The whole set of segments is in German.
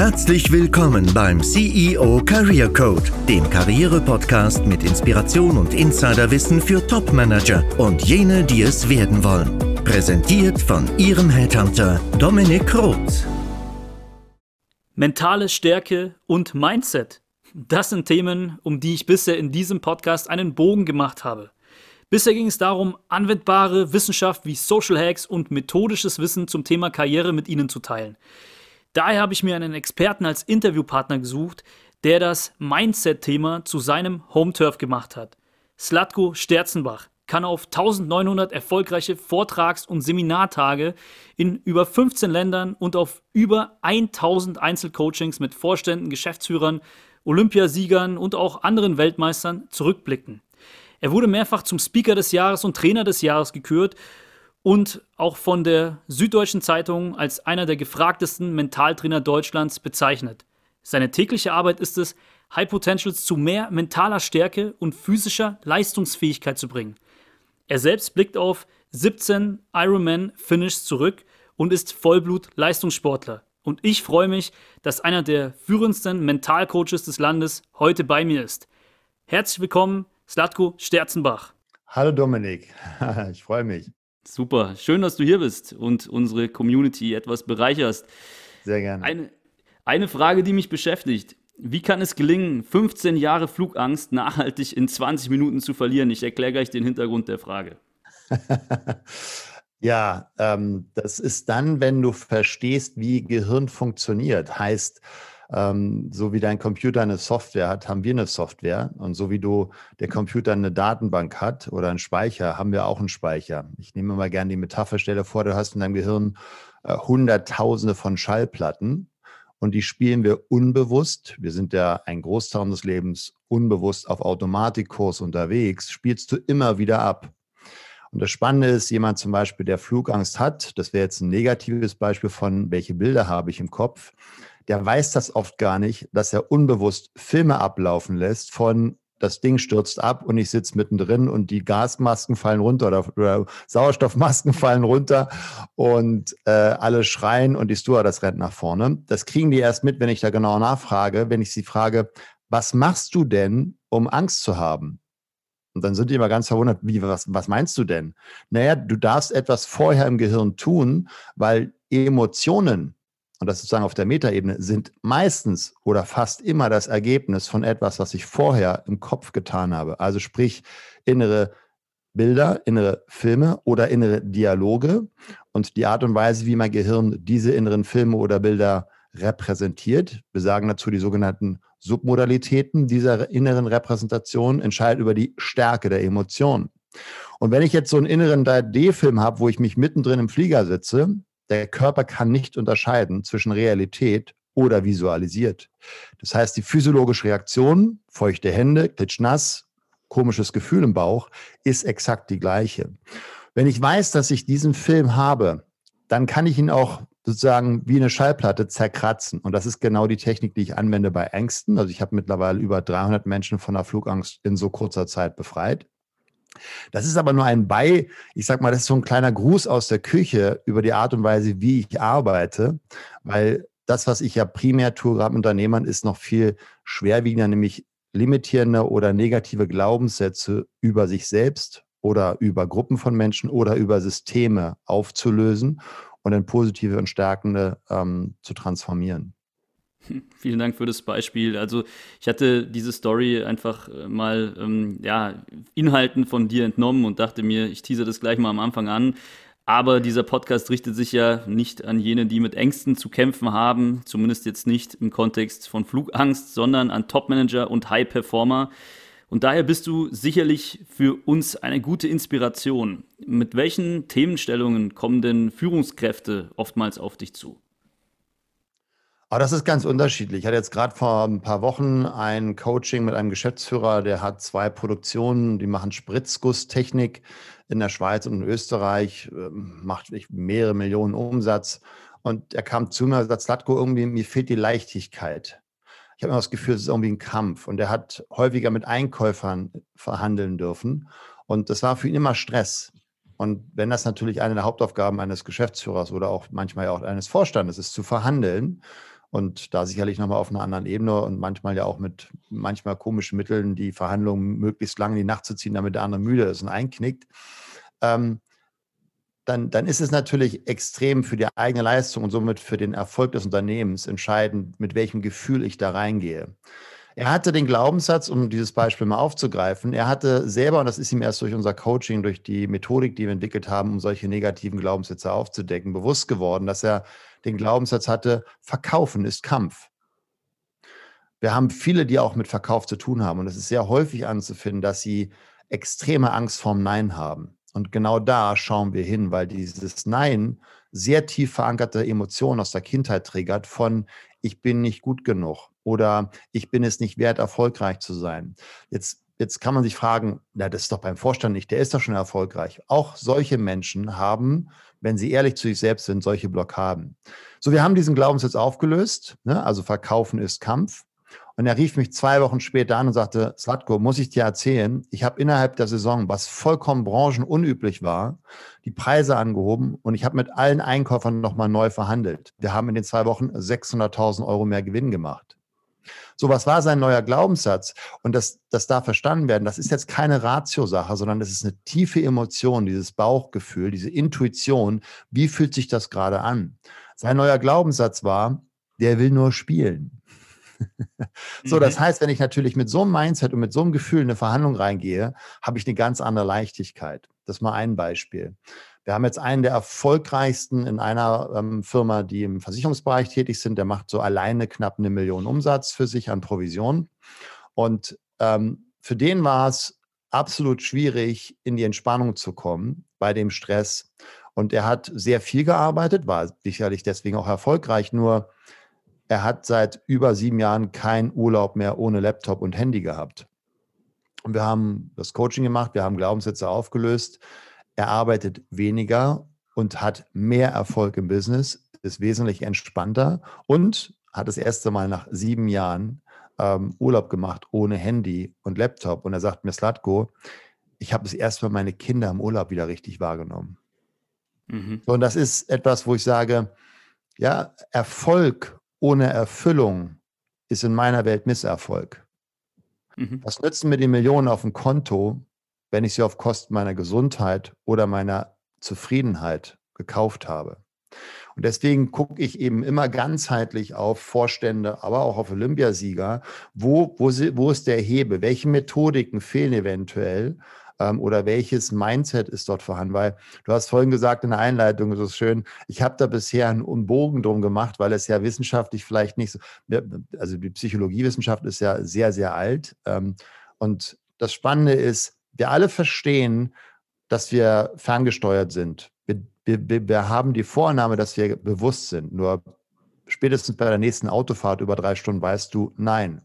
Herzlich willkommen beim CEO Career Code, dem Karriere-Podcast mit Inspiration und Insiderwissen für Top-Manager und jene, die es werden wollen. Präsentiert von Ihrem Headhunter Dominik Roth. Mentale Stärke und Mindset. Das sind Themen, um die ich bisher in diesem Podcast einen Bogen gemacht habe. Bisher ging es darum, anwendbare Wissenschaft wie Social Hacks und methodisches Wissen zum Thema Karriere mit Ihnen zu teilen. Daher habe ich mir einen Experten als Interviewpartner gesucht, der das Mindset-Thema zu seinem Home-Turf gemacht hat. Slatko Sterzenbach kann auf 1900 erfolgreiche Vortrags- und Seminartage in über 15 Ländern und auf über 1000 Einzelcoachings mit Vorständen, Geschäftsführern, Olympiasiegern und auch anderen Weltmeistern zurückblicken. Er wurde mehrfach zum Speaker des Jahres und Trainer des Jahres gekürt und auch von der Süddeutschen Zeitung als einer der gefragtesten Mentaltrainer Deutschlands bezeichnet. Seine tägliche Arbeit ist es, High Potentials zu mehr mentaler Stärke und physischer Leistungsfähigkeit zu bringen. Er selbst blickt auf 17 Ironman Finishes zurück und ist Vollblut-Leistungssportler. Und ich freue mich, dass einer der führendsten Mentalcoaches des Landes heute bei mir ist. Herzlich willkommen, Slatko Sterzenbach. Hallo Dominik, ich freue mich. Super, schön, dass du hier bist und unsere Community etwas bereicherst. Sehr gerne. Eine, eine Frage, die mich beschäftigt. Wie kann es gelingen, 15 Jahre Flugangst nachhaltig in 20 Minuten zu verlieren? Ich erkläre gleich den Hintergrund der Frage. ja, ähm, das ist dann, wenn du verstehst, wie Gehirn funktioniert. Heißt, ähm, so wie dein Computer eine Software hat, haben wir eine Software. Und so wie du der Computer eine Datenbank hat oder einen Speicher, haben wir auch einen Speicher. Ich nehme mal gerne die Metapher, stelle vor, du hast in deinem Gehirn äh, Hunderttausende von Schallplatten und die spielen wir unbewusst. Wir sind ja ein Großteil unseres Lebens unbewusst auf Automatikkurs unterwegs, spielst du immer wieder ab. Und das Spannende ist, jemand zum Beispiel, der Flugangst hat, das wäre jetzt ein negatives Beispiel von, welche Bilder habe ich im Kopf, der weiß das oft gar nicht, dass er unbewusst Filme ablaufen lässt von das Ding stürzt ab und ich sitze mittendrin und die Gasmasken fallen runter oder, oder Sauerstoffmasken fallen runter und äh, alle schreien und die Stewardess rennt nach vorne. Das kriegen die erst mit, wenn ich da genau nachfrage, wenn ich sie frage, was machst du denn, um Angst zu haben? Und dann sind die immer ganz verwundert, wie, was, was meinst du denn? Naja, du darfst etwas vorher im Gehirn tun, weil Emotionen und das sozusagen auf der Metaebene, sind meistens oder fast immer das Ergebnis von etwas, was ich vorher im Kopf getan habe. Also sprich innere Bilder, innere Filme oder innere Dialoge und die Art und Weise, wie mein Gehirn diese inneren Filme oder Bilder repräsentiert, besagen dazu die sogenannten Submodalitäten dieser inneren Repräsentation, entscheidet über die Stärke der Emotionen. Und wenn ich jetzt so einen inneren 3D-Film habe, wo ich mich mittendrin im Flieger sitze, der Körper kann nicht unterscheiden zwischen Realität oder visualisiert. Das heißt, die physiologische Reaktion, feuchte Hände, klitschnass, komisches Gefühl im Bauch, ist exakt die gleiche. Wenn ich weiß, dass ich diesen Film habe, dann kann ich ihn auch sozusagen wie eine Schallplatte zerkratzen. Und das ist genau die Technik, die ich anwende bei Ängsten. Also ich habe mittlerweile über 300 Menschen von der Flugangst in so kurzer Zeit befreit. Das ist aber nur ein Bei, ich sag mal, das ist so ein kleiner Gruß aus der Küche über die Art und Weise, wie ich arbeite, weil das, was ich ja primär tue, gerade mit Unternehmern, ist noch viel schwerwiegender, nämlich limitierende oder negative Glaubenssätze über sich selbst oder über Gruppen von Menschen oder über Systeme aufzulösen und in positive und stärkende ähm, zu transformieren. Vielen Dank für das Beispiel. Also ich hatte diese Story einfach äh, mal ähm, ja, Inhalten von dir entnommen und dachte mir, ich tease das gleich mal am Anfang an. Aber dieser Podcast richtet sich ja nicht an jene, die mit Ängsten zu kämpfen haben, zumindest jetzt nicht im Kontext von Flugangst, sondern an Topmanager und High-Performer. Und daher bist du sicherlich für uns eine gute Inspiration. Mit welchen Themenstellungen kommen denn Führungskräfte oftmals auf dich zu? Aber das ist ganz unterschiedlich. Ich hatte jetzt gerade vor ein paar Wochen ein Coaching mit einem Geschäftsführer, der hat zwei Produktionen, die machen Spritzgusstechnik in der Schweiz und in Österreich, ähm, macht mehrere Millionen Umsatz. Und er kam zu mir und sagt, Slatko, irgendwie, mir fehlt die Leichtigkeit. Ich habe immer das Gefühl, es ist irgendwie ein Kampf. Und er hat häufiger mit Einkäufern verhandeln dürfen. Und das war für ihn immer Stress. Und wenn das natürlich eine der Hauptaufgaben eines Geschäftsführers oder auch manchmal auch eines Vorstandes ist, zu verhandeln, und da sicherlich nochmal auf einer anderen Ebene und manchmal ja auch mit manchmal komischen Mitteln die Verhandlungen möglichst lange in die Nacht zu ziehen, damit der andere müde ist und einknickt, ähm, dann, dann ist es natürlich extrem für die eigene Leistung und somit für den Erfolg des Unternehmens entscheidend, mit welchem Gefühl ich da reingehe. Er hatte den Glaubenssatz, um dieses Beispiel mal aufzugreifen, er hatte selber, und das ist ihm erst durch unser Coaching, durch die Methodik, die wir entwickelt haben, um solche negativen Glaubenssätze aufzudecken, bewusst geworden, dass er den Glaubenssatz hatte, Verkaufen ist Kampf. Wir haben viele, die auch mit Verkauf zu tun haben. Und es ist sehr häufig anzufinden, dass sie extreme Angst vorm Nein haben. Und genau da schauen wir hin, weil dieses Nein sehr tief verankerte Emotionen aus der Kindheit triggert von ich bin nicht gut genug oder ich bin es nicht wert, erfolgreich zu sein. Jetzt, jetzt kann man sich fragen, na, das ist doch beim Vorstand nicht, der ist doch schon erfolgreich. Auch solche Menschen haben wenn sie ehrlich zu sich selbst sind, solche Blockaden. So, wir haben diesen Glaubenssatz aufgelöst, ne? also Verkaufen ist Kampf. Und er rief mich zwei Wochen später an und sagte, Slatko, muss ich dir erzählen, ich habe innerhalb der Saison, was vollkommen branchenunüblich war, die Preise angehoben und ich habe mit allen Einkäufern nochmal neu verhandelt. Wir haben in den zwei Wochen 600.000 Euro mehr Gewinn gemacht. So, was war sein neuer Glaubenssatz? Und das, das darf verstanden werden. Das ist jetzt keine Ratio-Sache, sondern das ist eine tiefe Emotion, dieses Bauchgefühl, diese Intuition. Wie fühlt sich das gerade an? Sein neuer Glaubenssatz war, der will nur spielen. so, das mhm. heißt, wenn ich natürlich mit so einem Mindset und mit so einem Gefühl in eine Verhandlung reingehe, habe ich eine ganz andere Leichtigkeit. Das ist mal ein Beispiel. Wir haben jetzt einen der erfolgreichsten in einer ähm, Firma, die im Versicherungsbereich tätig sind. Der macht so alleine knapp eine Million Umsatz für sich an Provision. Und ähm, für den war es absolut schwierig, in die Entspannung zu kommen bei dem Stress. Und er hat sehr viel gearbeitet, war sicherlich deswegen auch erfolgreich. Nur er hat seit über sieben Jahren keinen Urlaub mehr ohne Laptop und Handy gehabt. Und wir haben das Coaching gemacht, wir haben Glaubenssätze aufgelöst er arbeitet weniger und hat mehr Erfolg im Business, ist wesentlich entspannter und hat das erste Mal nach sieben Jahren ähm, Urlaub gemacht ohne Handy und Laptop. Und er sagt mir, Slatko, ich habe das erste Mal meine Kinder im Urlaub wieder richtig wahrgenommen. Mhm. Und das ist etwas, wo ich sage, ja, Erfolg ohne Erfüllung ist in meiner Welt Misserfolg. Mhm. Was nützen mir die Millionen auf dem Konto, wenn ich sie auf Kosten meiner Gesundheit oder meiner Zufriedenheit gekauft habe. Und deswegen gucke ich eben immer ganzheitlich auf Vorstände, aber auch auf Olympiasieger. Wo, wo, wo ist der Hebe? Welche Methodiken fehlen eventuell? Ähm, oder welches Mindset ist dort vorhanden? Weil du hast vorhin gesagt in der Einleitung, ist schön, ich habe da bisher einen Bogen drum gemacht, weil es ja wissenschaftlich vielleicht nicht so, also die Psychologiewissenschaft ist ja sehr, sehr alt. Ähm, und das Spannende ist, wir alle verstehen, dass wir ferngesteuert sind. Wir, wir, wir haben die Vorannahme, dass wir bewusst sind. Nur spätestens bei der nächsten Autofahrt über drei Stunden weißt du, nein.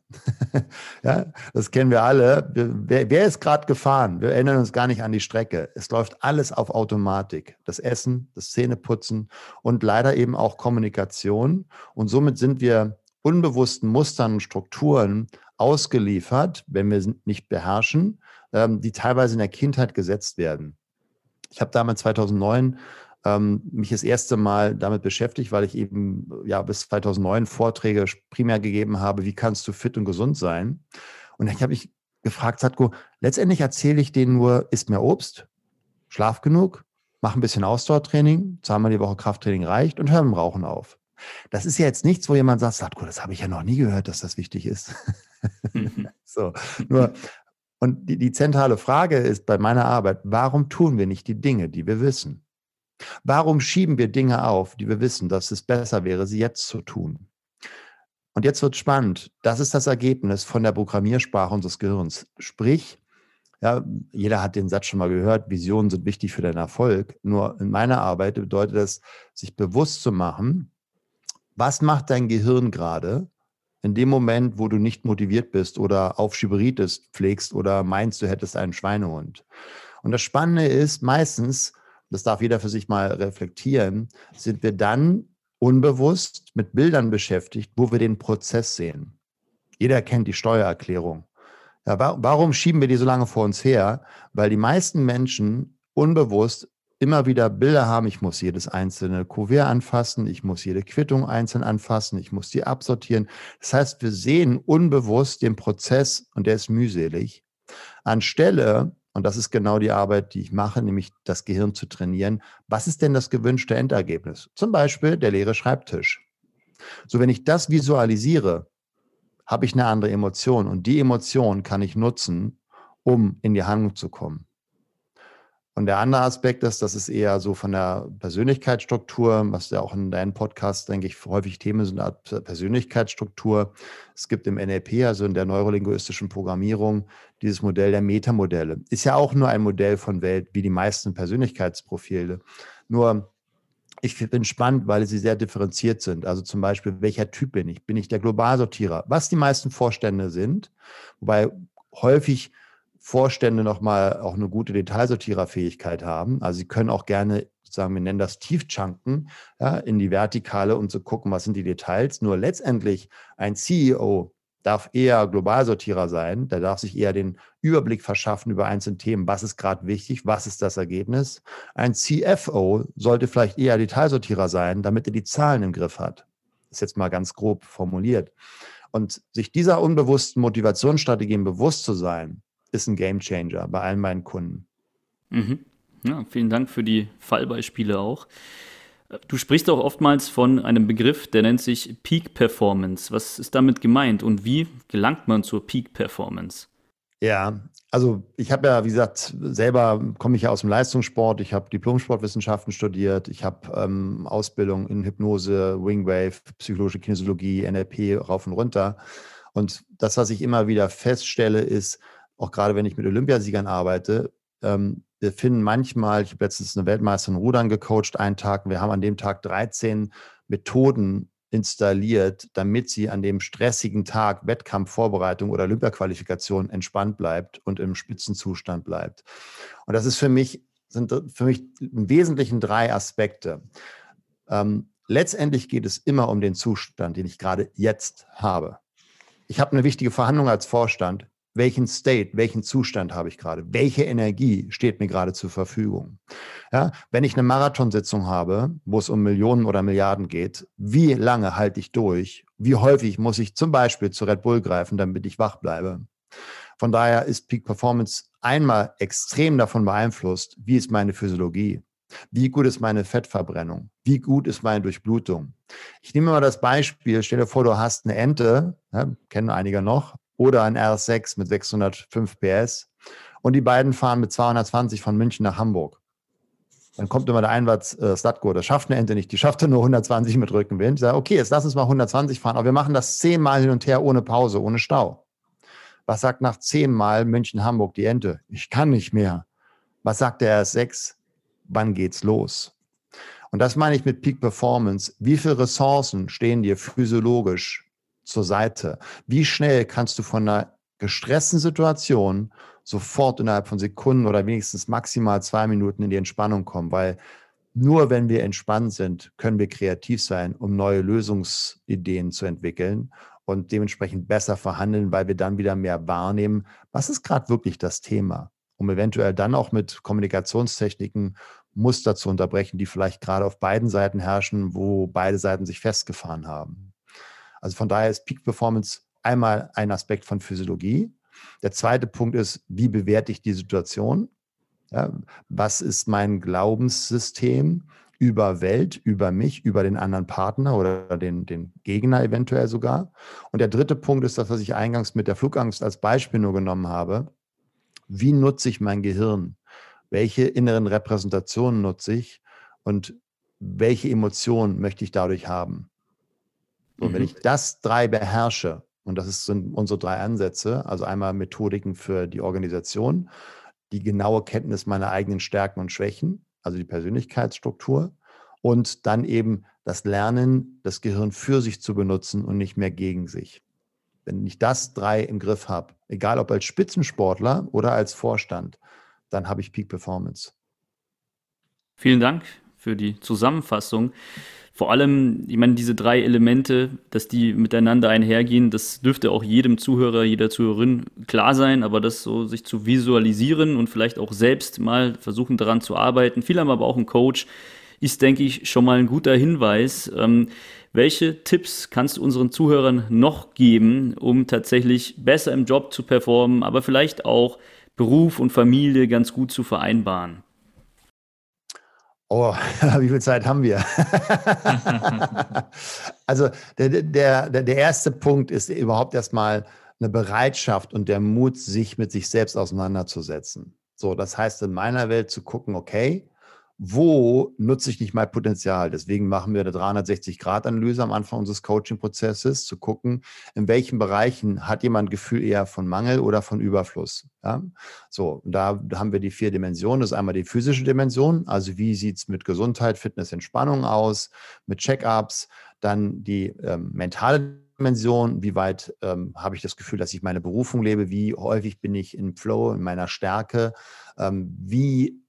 ja, das kennen wir alle. Wer, wer ist gerade gefahren? Wir erinnern uns gar nicht an die Strecke. Es läuft alles auf Automatik. Das Essen, das Zähneputzen und leider eben auch Kommunikation. Und somit sind wir unbewussten Mustern und Strukturen ausgeliefert, wenn wir sie nicht beherrschen, ähm, die teilweise in der Kindheit gesetzt werden. Ich habe damals 2009 ähm, mich das erste Mal damit beschäftigt, weil ich eben ja bis 2009 Vorträge primär gegeben habe, wie kannst du fit und gesund sein? Und ich habe mich gefragt, Satko, letztendlich erzähle ich denen nur, isst mehr Obst, schlaf genug, mach ein bisschen Ausdauertraining, zweimal die Woche Krafttraining reicht und hör mit dem Rauchen auf. Das ist ja jetzt nichts, wo jemand sagt, Satko, das habe ich ja noch nie gehört, dass das wichtig ist. Mhm. so, nur und die, die zentrale Frage ist bei meiner Arbeit, warum tun wir nicht die Dinge, die wir wissen? Warum schieben wir Dinge auf, die wir wissen, dass es besser wäre, sie jetzt zu tun? Und jetzt wird spannend. Das ist das Ergebnis von der Programmiersprache unseres Gehirns. Sprich, ja, jeder hat den Satz schon mal gehört, Visionen sind wichtig für den Erfolg. Nur in meiner Arbeit bedeutet es, sich bewusst zu machen, was macht dein Gehirn gerade, in dem Moment, wo du nicht motiviert bist oder auf Schieberitis pflegst oder meinst, du hättest einen Schweinehund. Und das Spannende ist, meistens, das darf jeder für sich mal reflektieren, sind wir dann unbewusst mit Bildern beschäftigt, wo wir den Prozess sehen. Jeder kennt die Steuererklärung. Ja, warum schieben wir die so lange vor uns her? Weil die meisten Menschen unbewusst immer wieder Bilder haben, ich muss jedes einzelne Kuvert anfassen, ich muss jede Quittung einzeln anfassen, ich muss die absortieren. Das heißt, wir sehen unbewusst den Prozess und der ist mühselig. Anstelle, und das ist genau die Arbeit, die ich mache, nämlich das Gehirn zu trainieren, was ist denn das gewünschte Endergebnis? Zum Beispiel der leere Schreibtisch. So, wenn ich das visualisiere, habe ich eine andere Emotion und die Emotion kann ich nutzen, um in die Handlung zu kommen. Und der andere Aspekt ist, das ist eher so von der Persönlichkeitsstruktur, was ja auch in deinem Podcast, denke ich, häufig Themen sind, Persönlichkeitsstruktur. Es gibt im NLP, also in der neurolinguistischen Programmierung, dieses Modell der Metamodelle. Ist ja auch nur ein Modell von Welt, wie die meisten Persönlichkeitsprofile. Nur ich bin spannend, weil sie sehr differenziert sind. Also zum Beispiel, welcher Typ bin ich? Bin ich der Globalsortierer? Was die meisten Vorstände sind, wobei häufig Vorstände nochmal auch eine gute Detailsortiererfähigkeit haben. Also sie können auch gerne, sagen wir nennen das Tiefchunken, ja, in die Vertikale und zu gucken, was sind die Details. Nur letztendlich ein CEO darf eher Globalsortierer sein, der darf sich eher den Überblick verschaffen über einzelne Themen, was ist gerade wichtig, was ist das Ergebnis. Ein CFO sollte vielleicht eher Detailsortierer sein, damit er die Zahlen im Griff hat. Ist jetzt mal ganz grob formuliert. Und sich dieser unbewussten Motivationsstrategien bewusst zu sein, ist ein Game Changer bei allen meinen Kunden. Mhm. Ja, vielen Dank für die Fallbeispiele auch. Du sprichst auch oftmals von einem Begriff, der nennt sich Peak Performance. Was ist damit gemeint und wie gelangt man zur Peak Performance? Ja, also ich habe ja, wie gesagt, selber komme ich ja aus dem Leistungssport. Ich habe Diplom-Sportwissenschaften studiert. Ich habe ähm, Ausbildung in Hypnose, Wingwave, psychologische Kinesiologie, NLP rauf und runter. Und das, was ich immer wieder feststelle, ist, auch gerade wenn ich mit Olympiasiegern arbeite, ähm, wir finden manchmal, ich habe letztens eine Weltmeisterin Rudern gecoacht, einen Tag, wir haben an dem Tag 13 Methoden installiert, damit sie an dem stressigen Tag Wettkampfvorbereitung oder Olympiaqualifikation entspannt bleibt und im Spitzenzustand bleibt. Und das ist für mich, sind für mich im Wesentlichen drei Aspekte. Ähm, letztendlich geht es immer um den Zustand, den ich gerade jetzt habe. Ich habe eine wichtige Verhandlung als Vorstand welchen State, welchen Zustand habe ich gerade, welche Energie steht mir gerade zur Verfügung. Ja, wenn ich eine Marathonsitzung habe, wo es um Millionen oder Milliarden geht, wie lange halte ich durch? Wie häufig muss ich zum Beispiel zu Red Bull greifen, damit ich wach bleibe? Von daher ist Peak Performance einmal extrem davon beeinflusst, wie ist meine Physiologie? Wie gut ist meine Fettverbrennung? Wie gut ist meine Durchblutung? Ich nehme mal das Beispiel, stell dir vor, du hast eine Ente, ja, kennen einige noch, oder ein RS6 mit 605 PS. Und die beiden fahren mit 220 von München nach Hamburg. Dann kommt immer der Einwärts äh, Statko, das schafft eine Ente nicht, die schafft nur 120 mit Rückenwind. Ich sage, okay, jetzt lass uns mal 120 fahren, aber wir machen das zehnmal hin und her ohne Pause, ohne Stau. Was sagt nach zehnmal München-Hamburg die Ente? Ich kann nicht mehr. Was sagt der RS6? Wann geht's los? Und das meine ich mit Peak Performance. Wie viele Ressourcen stehen dir physiologisch zur Seite. Wie schnell kannst du von einer gestressten Situation sofort innerhalb von Sekunden oder wenigstens maximal zwei Minuten in die Entspannung kommen? Weil nur wenn wir entspannt sind, können wir kreativ sein, um neue Lösungsideen zu entwickeln und dementsprechend besser verhandeln, weil wir dann wieder mehr wahrnehmen, was ist gerade wirklich das Thema, um eventuell dann auch mit Kommunikationstechniken Muster zu unterbrechen, die vielleicht gerade auf beiden Seiten herrschen, wo beide Seiten sich festgefahren haben. Also von daher ist Peak Performance einmal ein Aspekt von Physiologie. Der zweite Punkt ist, wie bewerte ich die Situation? Ja, was ist mein Glaubenssystem über Welt, über mich, über den anderen Partner oder den, den Gegner eventuell sogar? Und der dritte Punkt ist das, was ich eingangs mit der Flugangst als Beispiel nur genommen habe. Wie nutze ich mein Gehirn? Welche inneren Repräsentationen nutze ich? Und welche Emotionen möchte ich dadurch haben? Und mhm. wenn ich das drei beherrsche, und das sind unsere drei Ansätze, also einmal Methodiken für die Organisation, die genaue Kenntnis meiner eigenen Stärken und Schwächen, also die Persönlichkeitsstruktur, und dann eben das Lernen, das Gehirn für sich zu benutzen und nicht mehr gegen sich. Wenn ich das drei im Griff habe, egal ob als Spitzensportler oder als Vorstand, dann habe ich Peak Performance. Vielen Dank für die Zusammenfassung. Vor allem, ich meine, diese drei Elemente, dass die miteinander einhergehen, das dürfte auch jedem Zuhörer, jeder Zuhörerin klar sein, aber das so sich zu visualisieren und vielleicht auch selbst mal versuchen daran zu arbeiten, viele haben aber auch einen Coach, ist, denke ich, schon mal ein guter Hinweis. Ähm, welche Tipps kannst du unseren Zuhörern noch geben, um tatsächlich besser im Job zu performen, aber vielleicht auch Beruf und Familie ganz gut zu vereinbaren? Oh, wie viel Zeit haben wir? also der, der, der erste Punkt ist überhaupt erstmal eine Bereitschaft und der Mut, sich mit sich selbst auseinanderzusetzen. So, das heißt in meiner Welt zu gucken, okay, wo nutze ich nicht mein Potenzial? Deswegen machen wir eine 360-Grad-Analyse am Anfang unseres Coaching-Prozesses, zu gucken, in welchen Bereichen hat jemand Gefühl eher von Mangel oder von Überfluss. Ja? So, da haben wir die vier Dimensionen. Das ist einmal die physische Dimension, also wie sieht es mit Gesundheit, Fitness, Entspannung aus, mit Check-ups, dann die ähm, mentale Dimension, wie weit ähm, habe ich das Gefühl, dass ich meine Berufung lebe, wie häufig bin ich im Flow, in meiner Stärke, ähm, wie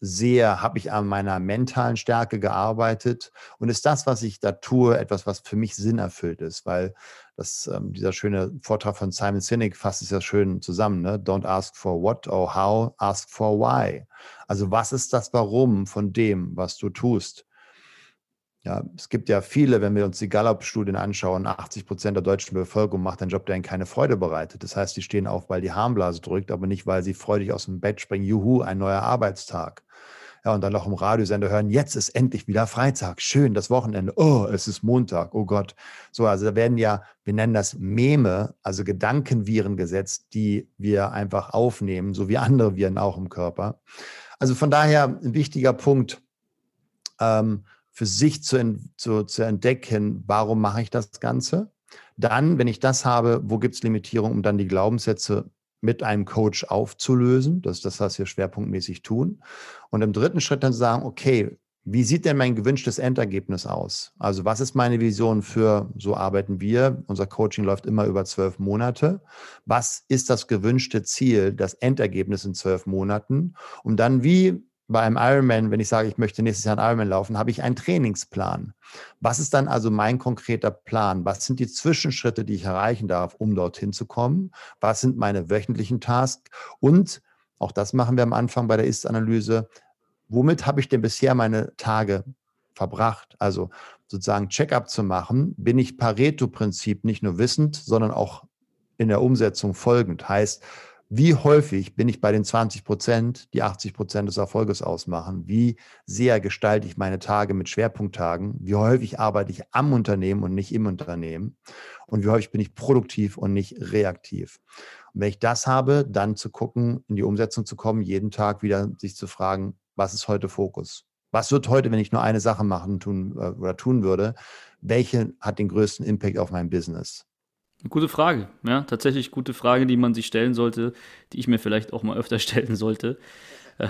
sehr, habe ich an meiner mentalen Stärke gearbeitet und ist das, was ich da tue, etwas, was für mich Sinn erfüllt ist, weil das, ähm, dieser schöne Vortrag von Simon Sinek fasst es ja schön zusammen, ne? Don't ask for what or how, ask for why. Also was ist das Warum von dem, was du tust? Ja, es gibt ja viele, wenn wir uns die Gallup-Studien anschauen, 80 Prozent der deutschen Bevölkerung macht einen Job, der ihnen keine Freude bereitet. Das heißt, die stehen auf, weil die Harnblase drückt, aber nicht, weil sie freudig aus dem Bett springen. Juhu, ein neuer Arbeitstag. Ja, und dann noch im Radiosender hören, jetzt ist endlich wieder Freitag, schön, das Wochenende, oh, es ist Montag, oh Gott. So, also da werden ja, wir nennen das Meme, also Gedankenviren gesetzt, die wir einfach aufnehmen, so wie andere Viren auch im Körper. Also von daher ein wichtiger Punkt, ähm, für sich zu, zu, zu entdecken, warum mache ich das Ganze? Dann, wenn ich das habe, wo gibt es Limitierungen, um dann die Glaubenssätze mit einem Coach aufzulösen. Das ist das, was wir schwerpunktmäßig tun. Und im dritten Schritt dann sagen, okay, wie sieht denn mein gewünschtes Endergebnis aus? Also was ist meine Vision für, so arbeiten wir, unser Coaching läuft immer über zwölf Monate. Was ist das gewünschte Ziel, das Endergebnis in zwölf Monaten? Um dann wie bei einem Ironman, wenn ich sage, ich möchte nächstes Jahr einen Ironman laufen, habe ich einen Trainingsplan. Was ist dann also mein konkreter Plan? Was sind die Zwischenschritte, die ich erreichen darf, um dorthin zu kommen? Was sind meine wöchentlichen Tasks? Und auch das machen wir am Anfang bei der Ist-Analyse. Womit habe ich denn bisher meine Tage verbracht? Also sozusagen Check-up zu machen. Bin ich Pareto-Prinzip nicht nur wissend, sondern auch in der Umsetzung folgend? Heißt, wie häufig bin ich bei den 20 Prozent, die 80 Prozent des Erfolges ausmachen? Wie sehr gestalte ich meine Tage mit Schwerpunkttagen? Wie häufig arbeite ich am Unternehmen und nicht im Unternehmen? Und wie häufig bin ich produktiv und nicht reaktiv? Und wenn ich das habe, dann zu gucken, in die Umsetzung zu kommen, jeden Tag wieder sich zu fragen, was ist heute Fokus? Was wird heute, wenn ich nur eine Sache machen tun, äh, oder tun würde? Welche hat den größten Impact auf mein Business? Gute Frage, ja, tatsächlich gute Frage, die man sich stellen sollte, die ich mir vielleicht auch mal öfter stellen sollte. Äh,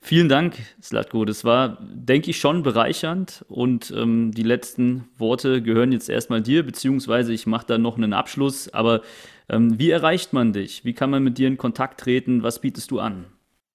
vielen Dank, Slatko. Das war, denke ich, schon bereichernd und ähm, die letzten Worte gehören jetzt erstmal dir, beziehungsweise ich mache da noch einen Abschluss. Aber ähm, wie erreicht man dich? Wie kann man mit dir in Kontakt treten? Was bietest du an?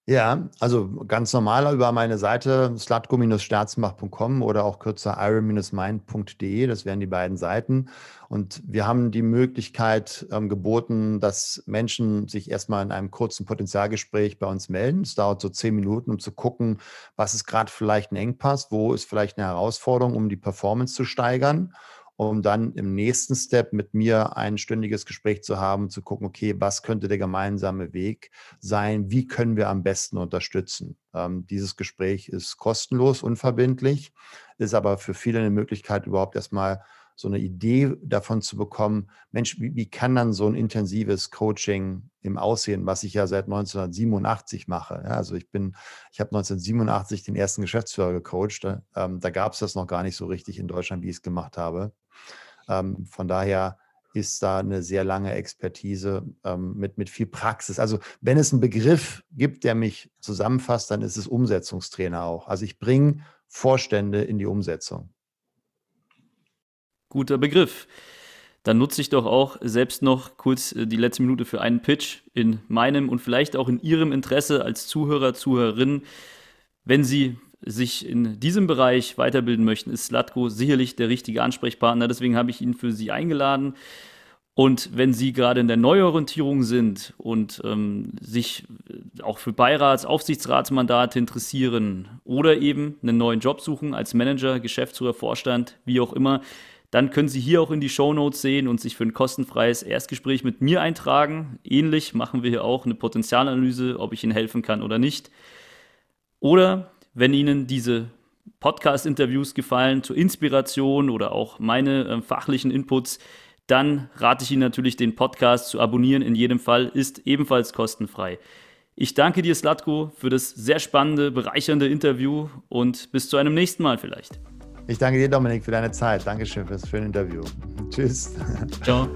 Ja, also ganz normal über meine Seite slatko-sterzenbach.com oder auch kürzer iron-mind.de, das wären die beiden Seiten. Und wir haben die Möglichkeit ähm, geboten, dass Menschen sich erstmal in einem kurzen Potenzialgespräch bei uns melden. Es dauert so zehn Minuten, um zu gucken, was ist gerade vielleicht ein Engpass, wo ist vielleicht eine Herausforderung, um die Performance zu steigern um dann im nächsten Step mit mir ein stündiges Gespräch zu haben, zu gucken, okay, was könnte der gemeinsame Weg sein, wie können wir am besten unterstützen. Ähm, dieses Gespräch ist kostenlos, unverbindlich, ist aber für viele eine Möglichkeit, überhaupt erstmal so eine Idee davon zu bekommen, Mensch, wie, wie kann dann so ein intensives Coaching im Aussehen, was ich ja seit 1987 mache. Ja, also ich bin, ich habe 1987 den ersten Geschäftsführer gecoacht. Da, ähm, da gab es das noch gar nicht so richtig in Deutschland, wie ich es gemacht habe. Ähm, von daher ist da eine sehr lange Expertise ähm, mit, mit viel Praxis. Also wenn es einen Begriff gibt, der mich zusammenfasst, dann ist es Umsetzungstrainer auch. Also ich bringe Vorstände in die Umsetzung. Guter Begriff. Dann nutze ich doch auch selbst noch kurz äh, die letzte Minute für einen Pitch in meinem und vielleicht auch in Ihrem Interesse als Zuhörer, Zuhörerin. Wenn Sie sich in diesem Bereich weiterbilden möchten, ist Slatko sicherlich der richtige Ansprechpartner. Deswegen habe ich ihn für Sie eingeladen. Und wenn Sie gerade in der Neuorientierung sind und ähm, sich auch für Beirats-, Aufsichtsratsmandate interessieren oder eben einen neuen Job suchen als Manager, Geschäftsführer, Vorstand, wie auch immer, dann können Sie hier auch in die Show Notes sehen und sich für ein kostenfreies Erstgespräch mit mir eintragen. Ähnlich machen wir hier auch eine Potenzialanalyse, ob ich Ihnen helfen kann oder nicht. Oder wenn Ihnen diese Podcast-Interviews gefallen zur Inspiration oder auch meine äh, fachlichen Inputs, dann rate ich Ihnen natürlich, den Podcast zu abonnieren. In jedem Fall ist ebenfalls kostenfrei. Ich danke dir, Slatko, für das sehr spannende, bereichernde Interview und bis zu einem nächsten Mal vielleicht. Ich danke dir, Dominik, für deine Zeit. Dankeschön für das schöne Interview. Tschüss. Ciao.